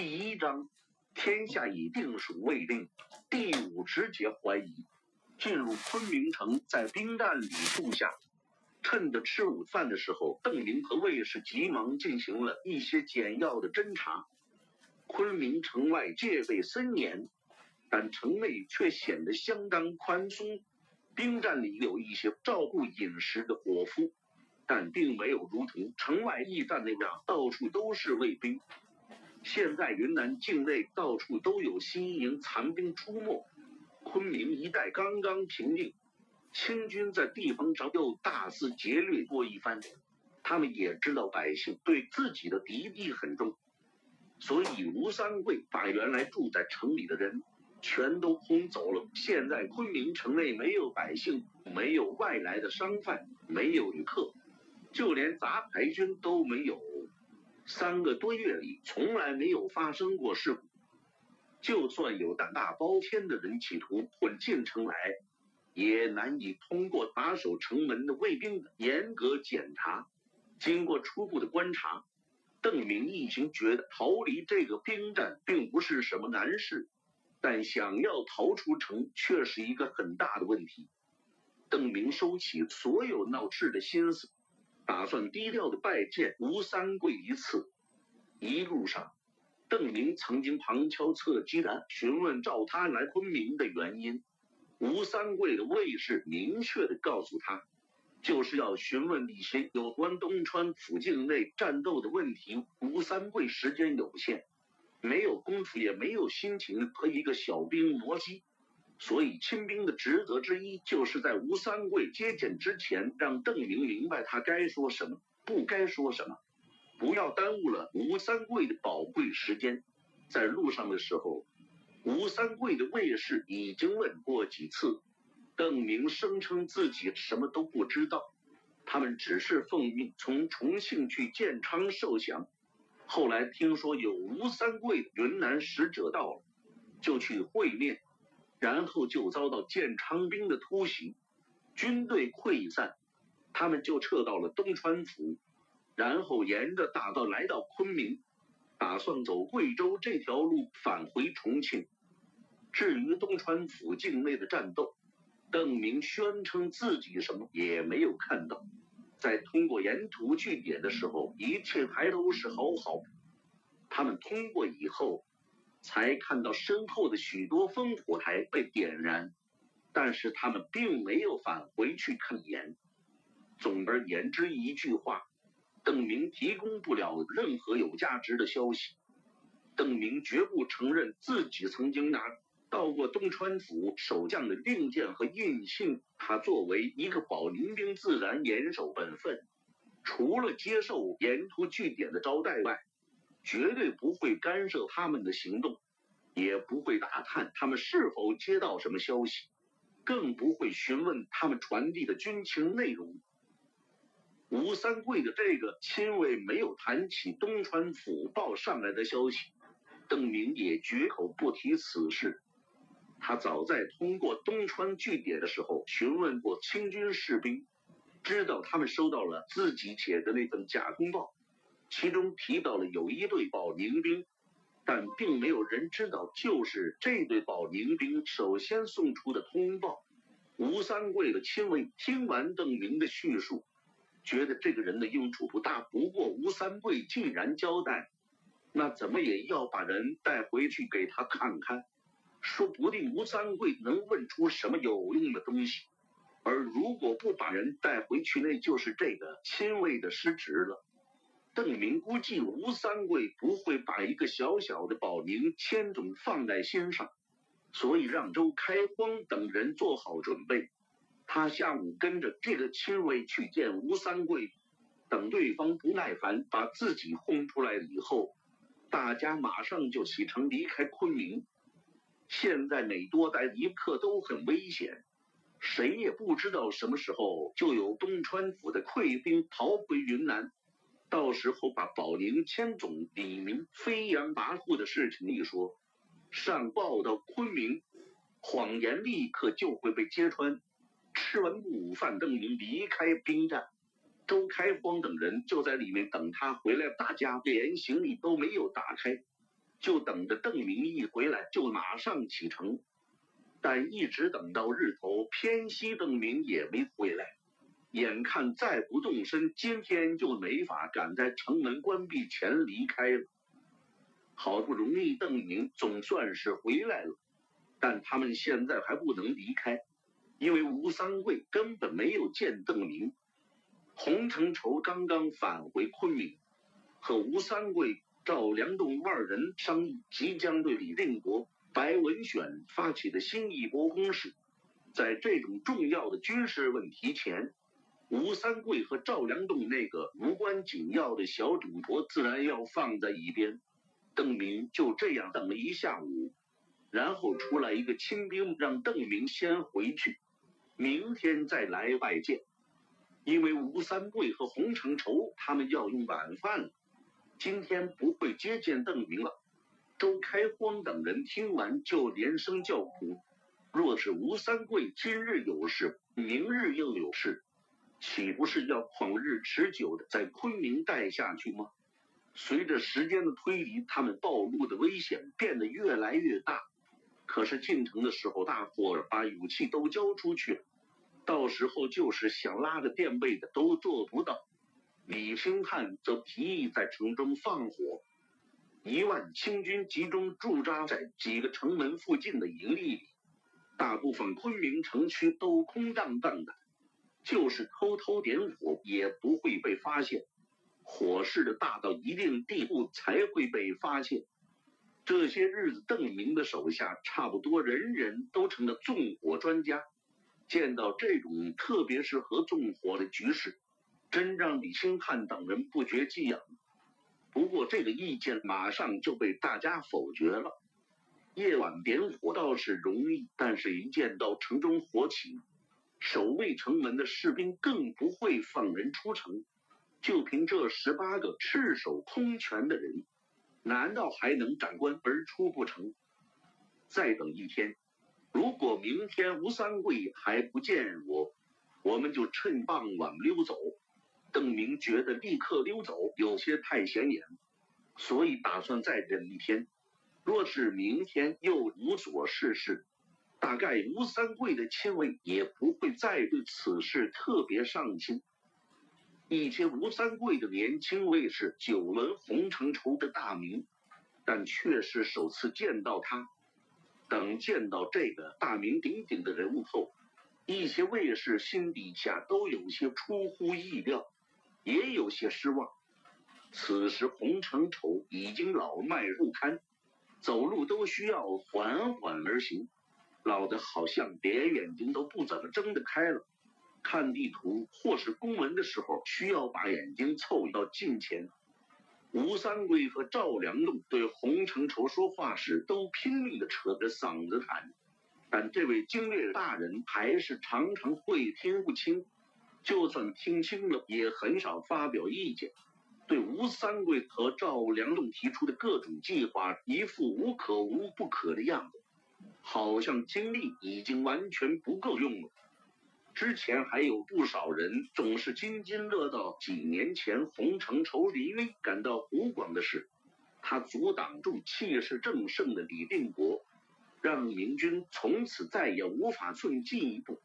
第一章，天下已定属未定。第五直节怀疑。进入昆明城，在兵站里住下。趁着吃午饭的时候，邓明和卫士急忙进行了一些简要的侦查。昆明城外戒备森严，但城内却显得相当宽松。兵站里有一些照顾饮食的伙夫，但并没有如同城外驿站那样到处都是卫兵。现在云南境内到处都有新营残兵出没。昆明一带刚刚平定，清军在地方上又大肆劫掠过一番。他们也知道百姓对自己的敌意很重，所以吴三桂把原来住在城里的人全都轰走了。现在昆明城内没有百姓，没有外来的商贩，没有旅客，就连杂牌军都没有。三个多月里，从来没有发生过事故。就算有胆大包天的人企图混进城来，也难以通过把守城门的卫兵严格检查。经过初步的观察，邓明一行觉得逃离这个兵站并不是什么难事，但想要逃出城却是一个很大的问题。邓明收起所有闹事的心思，打算低调的拜见吴三桂一次。一路上。邓明曾经旁敲侧击的询问召他来昆明的原因，吴三桂的卫士明确的告诉他，就是要询问一些有关东川府境内战斗的问题。吴三桂时间有限，没有功夫也没有心情和一个小兵磨叽，所以清兵的职责之一就是在吴三桂接见之前，让邓明明白他该说什么，不该说什么。不要耽误了吴三桂的宝贵时间。在路上的时候，吴三桂的卫士已经问过几次，邓明声称自己什么都不知道。他们只是奉命从重庆去建昌受降，后来听说有吴三桂云南使者到了，就去会面，然后就遭到建昌兵的突袭，军队溃散，他们就撤到了东川府。然后沿着大道来到昆明，打算走贵州这条路返回重庆。至于东川府境内的战斗，邓明宣称自己什么也没有看到。在通过沿途据点的时候，一切还都是好好。他们通过以后，才看到身后的许多烽火台被点燃，但是他们并没有返回去看一眼。总而言之，一句话。邓明提供不了任何有价值的消息。邓明绝不承认自己曾经拿到过东川府守将的令箭和印信。他作为一个保宁兵，自然严守本分，除了接受沿途据点的招待外，绝对不会干涉他们的行动，也不会打探他们是否接到什么消息，更不会询问他们传递的军情内容。吴三桂的这个亲卫没有谈起东川府报上来的消息，邓明也绝口不提此事。他早在通过东川据点的时候询问过清军士兵，知道他们收到了自己写的那份假公报，其中提到了有一队保宁兵，但并没有人知道就是这队保宁兵首先送出的通报。吴三桂的亲卫听完邓明的叙述。觉得这个人的用处不大，不过吴三桂既然交代，那怎么也要把人带回去给他看看，说不定吴三桂能问出什么有用的东西。而如果不把人带回去，那就是这个亲卫的失职了。邓明估计吴三桂不会把一个小小的保宁千总放在心上，所以让周开荒等人做好准备。他下午跟着这个亲卫去见吴三桂，等对方不耐烦把自己轰出来以后，大家马上就启程离开昆明。现在每多待一刻都很危险，谁也不知道什么时候就有东川府的溃兵逃回云南，到时候把保宁千总李明飞扬跋扈的事情一说，上报到昆明，谎言立刻就会被揭穿。吃完午饭，邓明离开兵站，周开荒等人就在里面等他回来。大家连行李都没有打开，就等着邓明一回来就马上启程。但一直等到日头偏西，邓明也没回来。眼看再不动身，今天就没法赶在城门关闭前离开了。好不容易邓明总算是回来了，但他们现在还不能离开，因为吴三桂根本没有见邓明。洪承畴刚刚返回昆明，和吴三桂、赵良栋二人商议，即将对李定国。白文选发起的新一波攻势，在这种重要的军事问题前，吴三桂和赵良栋那个无关紧要的小赌博自然要放在一边。邓明就这样等了一下午，然后出来一个清兵，让邓明先回去，明天再来拜见。因为吴三桂和洪承畴他们要用晚饭了，今天不会接见邓明了。周开荒等人听完就连声叫苦。若是吴三桂今日有事，明日又有事，岂不是要旷日持久的在昆明待下去吗？随着时间的推移，他们暴露的危险变得越来越大。可是进城的时候，大伙把武器都交出去了，到时候就是想拉个垫背的都做不到。李兴汉则提议在城中放火。一万清军集中驻扎在几个城门附近的营地里，大部分昆明城区都空荡荡的，就是偷偷点火也不会被发现，火势的大到一定地步才会被发现。这些日子，邓明的手下差不多人人都成了纵火专家，见到这种特别适合纵火的局势，真让李兴汉等人不觉激痒。不过这个意见马上就被大家否决了。夜晚点火倒是容易，但是一见到城中火起，守卫城门的士兵更不会放人出城。就凭这十八个赤手空拳的人，难道还能斩关而出不成？再等一天，如果明天吴三桂还不见我，我们就趁傍晚溜走。邓明觉得立刻溜走有些太显眼，所以打算再忍一天。若是明天又无所事事，大概吴三桂的亲卫也不会再对此事特别上心。一些吴三桂的年轻卫士久闻洪承畴的大名，但却是首次见到他。等见到这个大名鼎鼎的人物后，一些卫士心底下都有些出乎意料。也有些失望。此时洪承畴已经老迈不堪，走路都需要缓缓而行，老的好像连眼睛都不怎么睁得开了。看地图或是公文的时候，需要把眼睛凑到近前。吴三桂和赵良栋对洪承畴说话时，都拼命的扯着嗓子喊，但这位经略大人还是常常会听不清。就算听清了，也很少发表意见。对吴三桂和赵良栋提出的各种计划，一副无可无不可的样子，好像精力已经完全不够用了。之前还有不少人总是津津乐道几年前洪承畴离威赶到湖广的事，他阻挡住气势正盛的李定国，让明军从此再也无法寸进一步。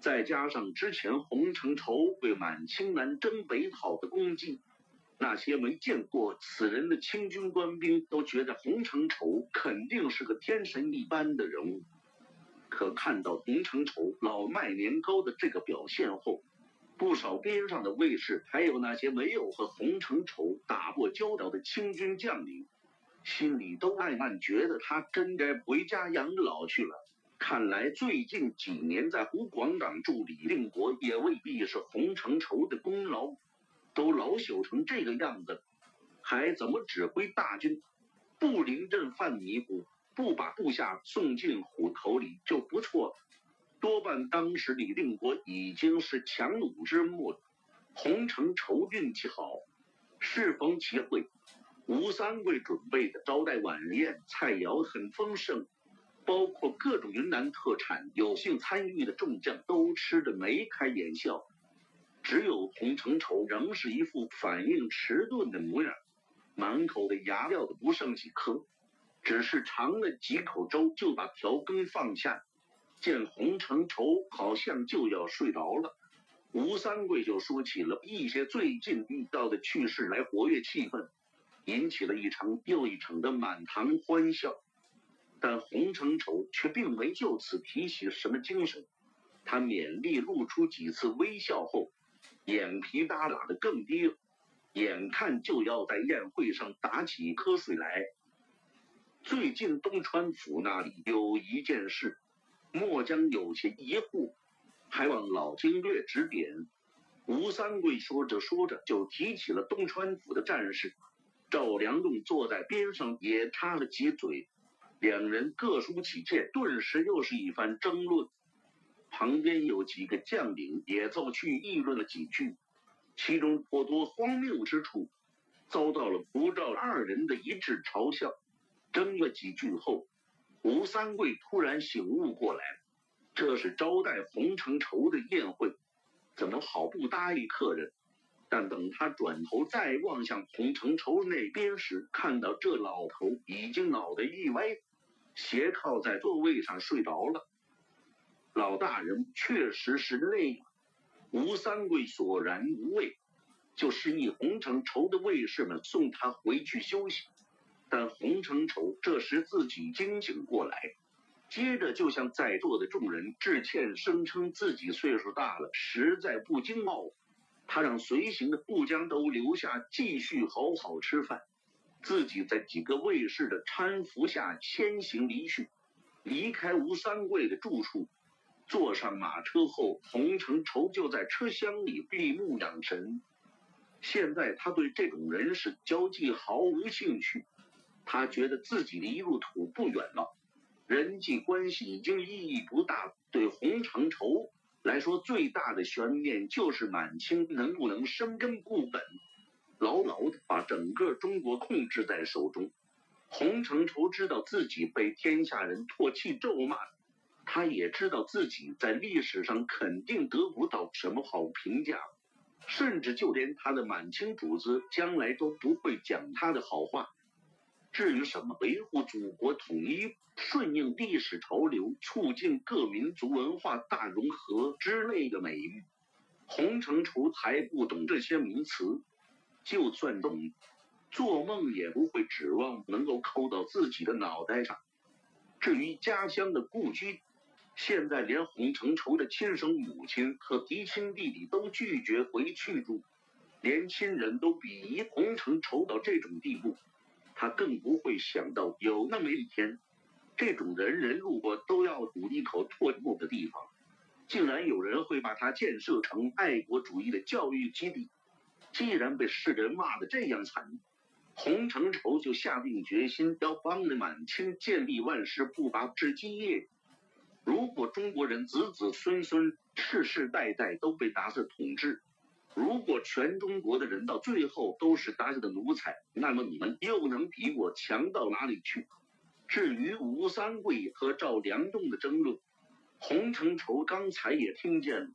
再加上之前洪承畴为满清南征北讨的功绩，那些没见过此人的清军官兵都觉得洪承畴肯定是个天神一般的人物。可看到洪承畴老迈年高的这个表现后，不少边上的卫士，还有那些没有和洪承畴打过交道的清军将领，心里都暗暗觉得他真该回家养老去了。看来最近几年在湖广挡住李定国，也未必是洪承畴的功劳。都老朽成这个样子，还怎么指挥大军？不临阵犯迷糊，不把部下送进虎口里就不错了。多半当时李定国已经是强弩之末。洪承畴运气好，适逢其会，吴三桂准备的招待晚宴菜肴很丰盛。包括各种云南特产，有幸参与的众将都吃得眉开眼笑，洪承畴仍是一副反应迟钝的模样。满口的牙掉的不剩几颗，只是尝了几口粥就把调羹放下。见洪承畴好像就要睡着了，吴三桂就说起了一些最近遇到的趣事来活跃气氛，引起了一场又一场的满堂欢笑。但洪承畴却并没就此提起什么精神，他勉力露出几次微笑后，眼皮耷拉的更低了，眼看就要在宴会上打起瞌睡来。最近东川府那里有一件事。末将有些疑惑，还望老经略指点。吴三桂说着说着，就提起了东川府的战事。赵良栋坐在边上，也插了几嘴，两人各抒己见，顿时又是一番争论。旁边有几个将领也奏去议论了几句，其中颇多荒谬之处，遭到了不照二人的一致嘲笑。争了几句后。吴三桂突然醒悟过来，这是招待洪承畴的宴会，怎么好不答应客人？但等他转头再望向洪承畴那边时，看到这老头已经脑袋一歪，斜靠在座位上睡着了。老大人确实是累了，吴三桂索然无味，就示意洪承畴的卫士们送他回去休息。但洪承畴这时自己惊醒过来，接着就向在座的众人致歉，声称自己岁数大了，实在不经冒。他让随行的部将都留下，继续好好吃饭，自己在几个卫士的搀扶下先行离去，离开吴三桂的住处。坐上马车后，洪承畴就在车厢里闭目养神。现在他对这种人事交际毫无兴趣。他觉得自己离入土不远了，人际关系已经意义不大。对洪承畴来说，最大的悬念就是满清能不能生根固本，牢牢的把整个中国控制在手中。洪承畴知道自己被天下人唾弃咒骂，他也知道自己在历史上肯定得不到什么好评价，甚至就连他的满清主子将来都不会讲他的好话。至于什么维护祖国统一、顺应历史潮流、促进各民族文化大融合之类的美誉，洪承畴还不懂这些名词。就算懂，做梦也不会指望能够扣到自己的脑袋上。至于家乡的故居，现在连洪承畴的亲生母亲和嫡亲弟弟都拒绝回去住，连亲人都鄙夷洪承畴到这种地步。他更不会想到有那么一天，这种人人路过都要吐一口唾沫的地方，竟然有人会把它建设成爱国主义的教育基地。既然被世人骂得这样惨，洪承畴就下定决心要帮着满清建立万世不拔之基业。如果中国人子子孙孙世世代代都被达子统治，如果全中国的人到最后都是达子的奴才，那么你们又能比我强到哪里去？至于吴三桂和赵良栋的争论，洪承畴刚才也听见了。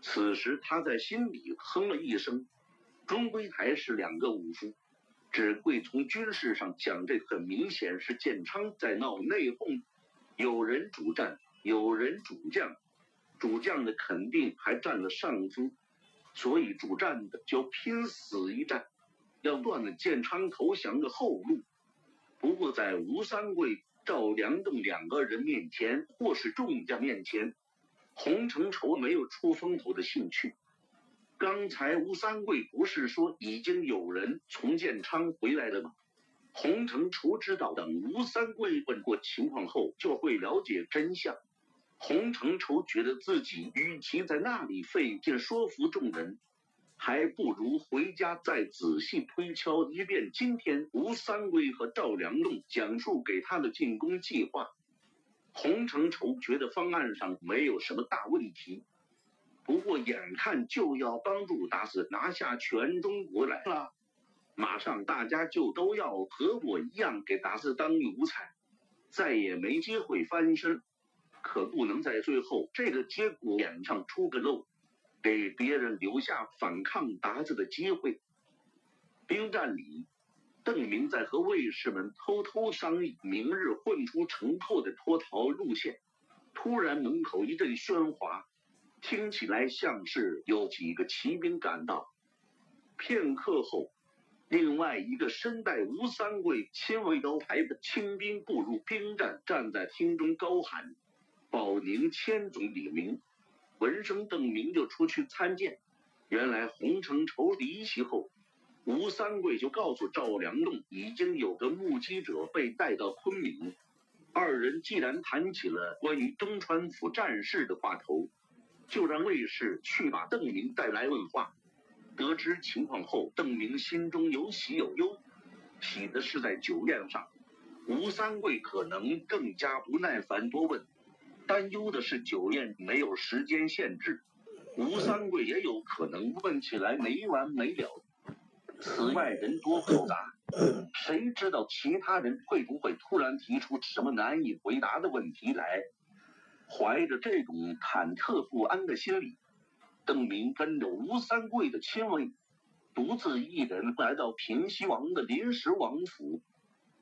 此时他在心里哼了一声，终归还是两个武夫。只贵从军事上讲，这很明显是建昌在闹内讧，有人主战，有人主将，主将的肯定还占了上风。所以主战的就拼死一战，要断了建昌投降的后路。不过在吴三桂、赵良栋两个人面前，或是众将面前，洪承畴没有出风头的兴趣。刚才吴三桂不是说已经有人从建昌回来了吗？洪承畴知道，等吴三桂问过情况后，就会了解真相。洪承畴觉得自己与其在那里费劲说服众人，还不如回家再仔细推敲一遍今天吴三桂和赵良栋讲述给他的进攻计划。洪承畴觉得方案上没有什么大问题，不过眼看就要帮助达子拿下全中国来了，马上大家就都要和我一样给达子当奴才，再也没机会翻身。可不能在最后这个节骨眼上出个漏，给别人留下反抗达子的机会。兵站里，邓明在和卫士们偷偷商议明日混出城后的脱逃路线，突然门口一阵喧哗，听起来像是有几个骑兵赶到。片刻后，另外一个身带吴三桂亲卫刀牌的清兵步入兵站，站在厅中高喊：“保宁千总李明。”闻声，邓明就出去参见。原来洪承畴离席后，吴三桂就告诉赵良栋，已经有个目击者被带到昆明。二人既然谈起了关于东川府战事的话头，就让卫士去把邓明带来问话。得知情况后，邓明心中有喜有忧。喜的是在酒宴上，吴三桂可能更加不耐烦多问；担忧的是酒宴没有时间限制。吴三桂也有可能问起来没完没了。此外人多复杂，谁知道其他人会不会突然提出什么难以回答的问题来？怀着这种忐忑不安的心理，邓明跟着吴三桂的亲卫，独自一人来到平西王的临时王府。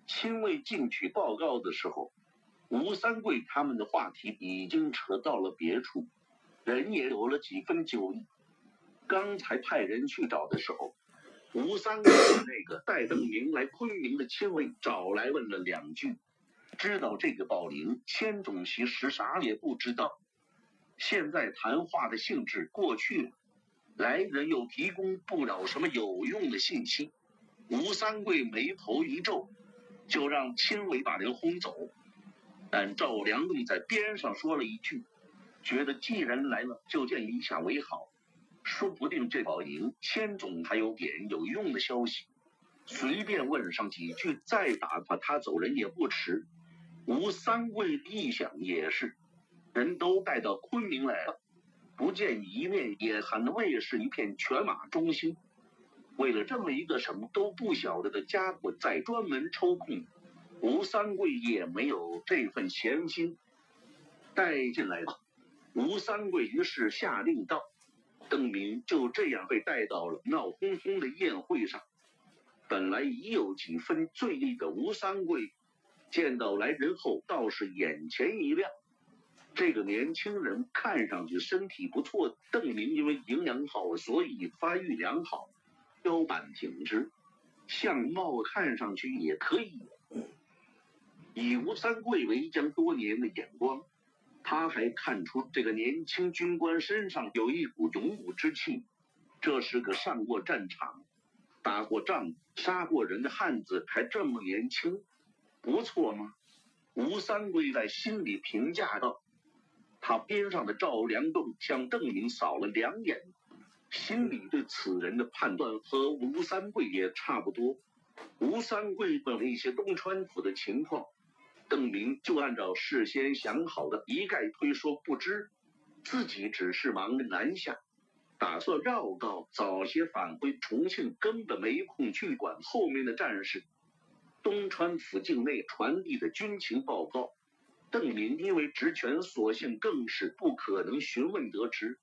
亲卫进去报告的时候，吴三桂他们的话题已经扯到了别处。人也有了几分酒意。刚才派人去找的时候，吴三桂那个带邓明来昆明的亲卫找来问了两句，知道这个宝林千总其实啥也不知道。现在谈话的性质过去了，来人又提供不了什么有用的信息。吴三桂眉头一皱，就让亲卫把人轰走。但赵良栋在边上说了一句。觉得既然来了，就见一下为好，说不定这宝营千总还有点有用的消息，随便问上几句，再打发他走人也不迟。吴三桂一想也是，人都带到昆明来了，不见一面也喊卫士一片犬马忠心。为了这么一个什么都不晓得的家伙再专门抽空，吴三桂也没有这份闲心，带进来了。吴三桂于是下令道：“邓明就这样被带到了闹哄哄的宴会上。本来已有几分醉意的吴三桂，见到来人后倒是眼前一亮。这个年轻人看上去身体不错，邓明因为营养好，所以发育良好，腰板挺直，相貌看上去也可以。以吴三桂为将多年的眼光。”他还看出这个年轻军官身上有一股勇武之气，这是个上过战场、打过仗、杀过人的汉子，还这么年轻，不错吗？吴三桂在心里评价道。他边上的赵良栋向邓明扫了两眼，心里对此人的判断和吴三桂也差不多。吴三桂问了一些东川府的情况。邓明就按照事先想好的一概推说不知，自己只是忙着南下，打算绕道早些返回重庆，根本没空去管后面的战事。东川府境内传递的军情报告，邓明因为职权所限，更是不可能询问得知。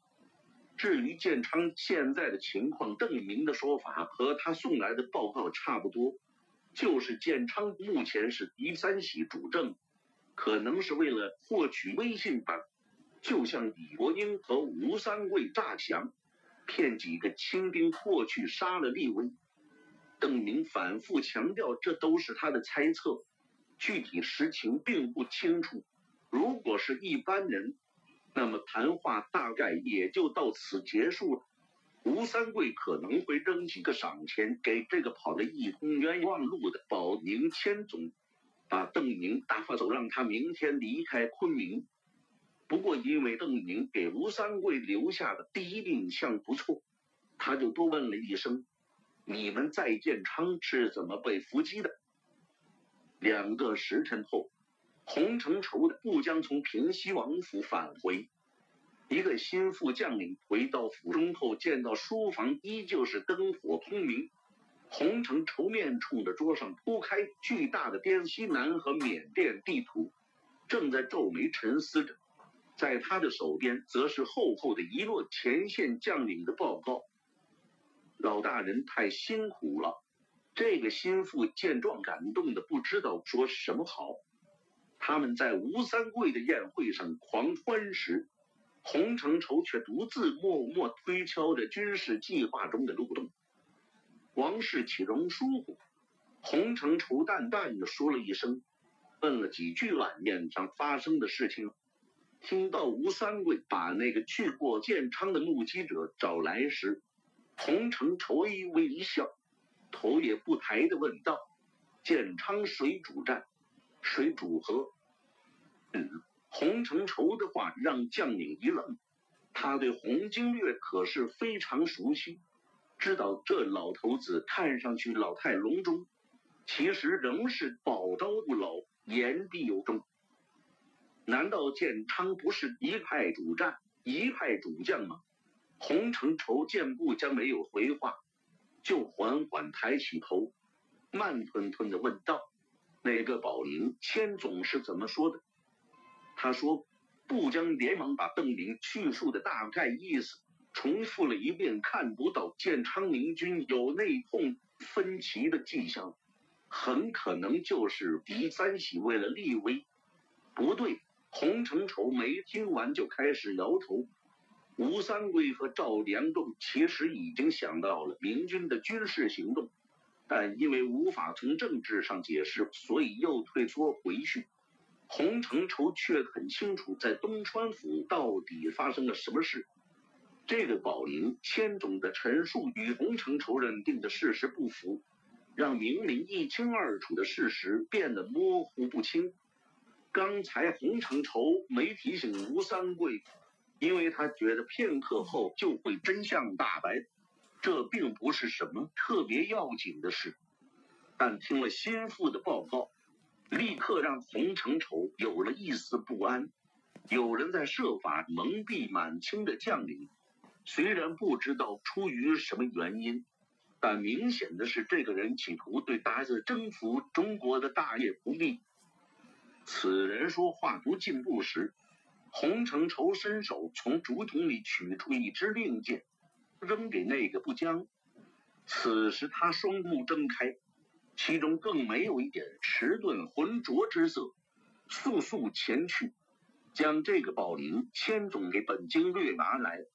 至于建昌现在的情况，邓明的说法和他送来的报告差不多。就是建昌目前是嫡三喜主政，可能是为了获取威信吧。就像李国英和吴三桂诈降，骗几个清兵过去杀了立威。邓明反复强调，这都是他的猜测，具体实情并不清楚。如果是一般人，那么谈话大概也就到此结束了。吴三桂可能会扔几个赏钱给这个跑了一通冤枉路的保宁千总，把邓明打发走，让他明天离开昆明。不过因为邓明给吴三桂留下的第一印象不错，他就多问了一声：“你们在建昌是怎么被伏击的？”两个时辰后，洪承畴的部将从平西王府返回。一个心腹将领回到府中后，见到书房依旧是灯火通明。洪承畴面冲着桌上铺开巨大的滇西南和缅甸地图，正在皱眉沉思着。在他的手边，则是厚厚的一摞前线将领的报告。老大人太辛苦了，这个心腹见状，感动的不知道说什么好。他们在吴三桂的宴会上狂欢时，洪承畴却独自默默推敲着军事计划中的漏洞。王氏岂容疏忽？洪承畴淡淡的说了一声，问了几句晚宴上发生的事情。听到吴三桂把那个去过建昌的目击者找来时，洪承畴微微一笑，头也不抬的问道：“建昌谁主战？谁主和？”嗯，洪承畴的话让将领一愣，他对洪经略可是非常熟悉，知道这老头子看上去老态龙钟，其实仍是宝刀不老，言必有重。难道建昌不是一派主战、一派主将吗？洪承畴见不将没有回话，就缓缓抬起头，慢吞吞的问道：“那个保宁千总是怎么说的？”他说：“不将连忙把邓明叙述的大概意思重复了一遍，看不到建昌明军有内讧分歧的迹象，很可能就是狄三喜为了立威。不对。”洪承畴没听完就开始摇头。吴三桂和赵良栋其实已经想到了明军的军事行动，但因为无法从政治上解释，所以又退缩回去。洪承畴却很清楚，在东川府到底发生了什么事。这个保宁千种的陈述与洪承畴认定的事实不符，让明明一清二楚的事实变得模糊不清。刚才洪承畴没提醒吴三桂，因为他觉得片刻后就会真相大白，这并不是什么特别要紧的事。但听了心腹的报告，立刻让洪承畴有了一丝不安。有人在设法蒙蔽满清的将领，虽然不知道出于什么原因，但明显的是，这个人企图对达子征服中国的大业不利。此人说话不进步时，洪承畴伸手从竹筒里取出一支令箭，扔给那个不将。此时他双目睁开，其中更没有一点迟钝浑浊之色，速速前去，将这个宝林千种给本经略拿来。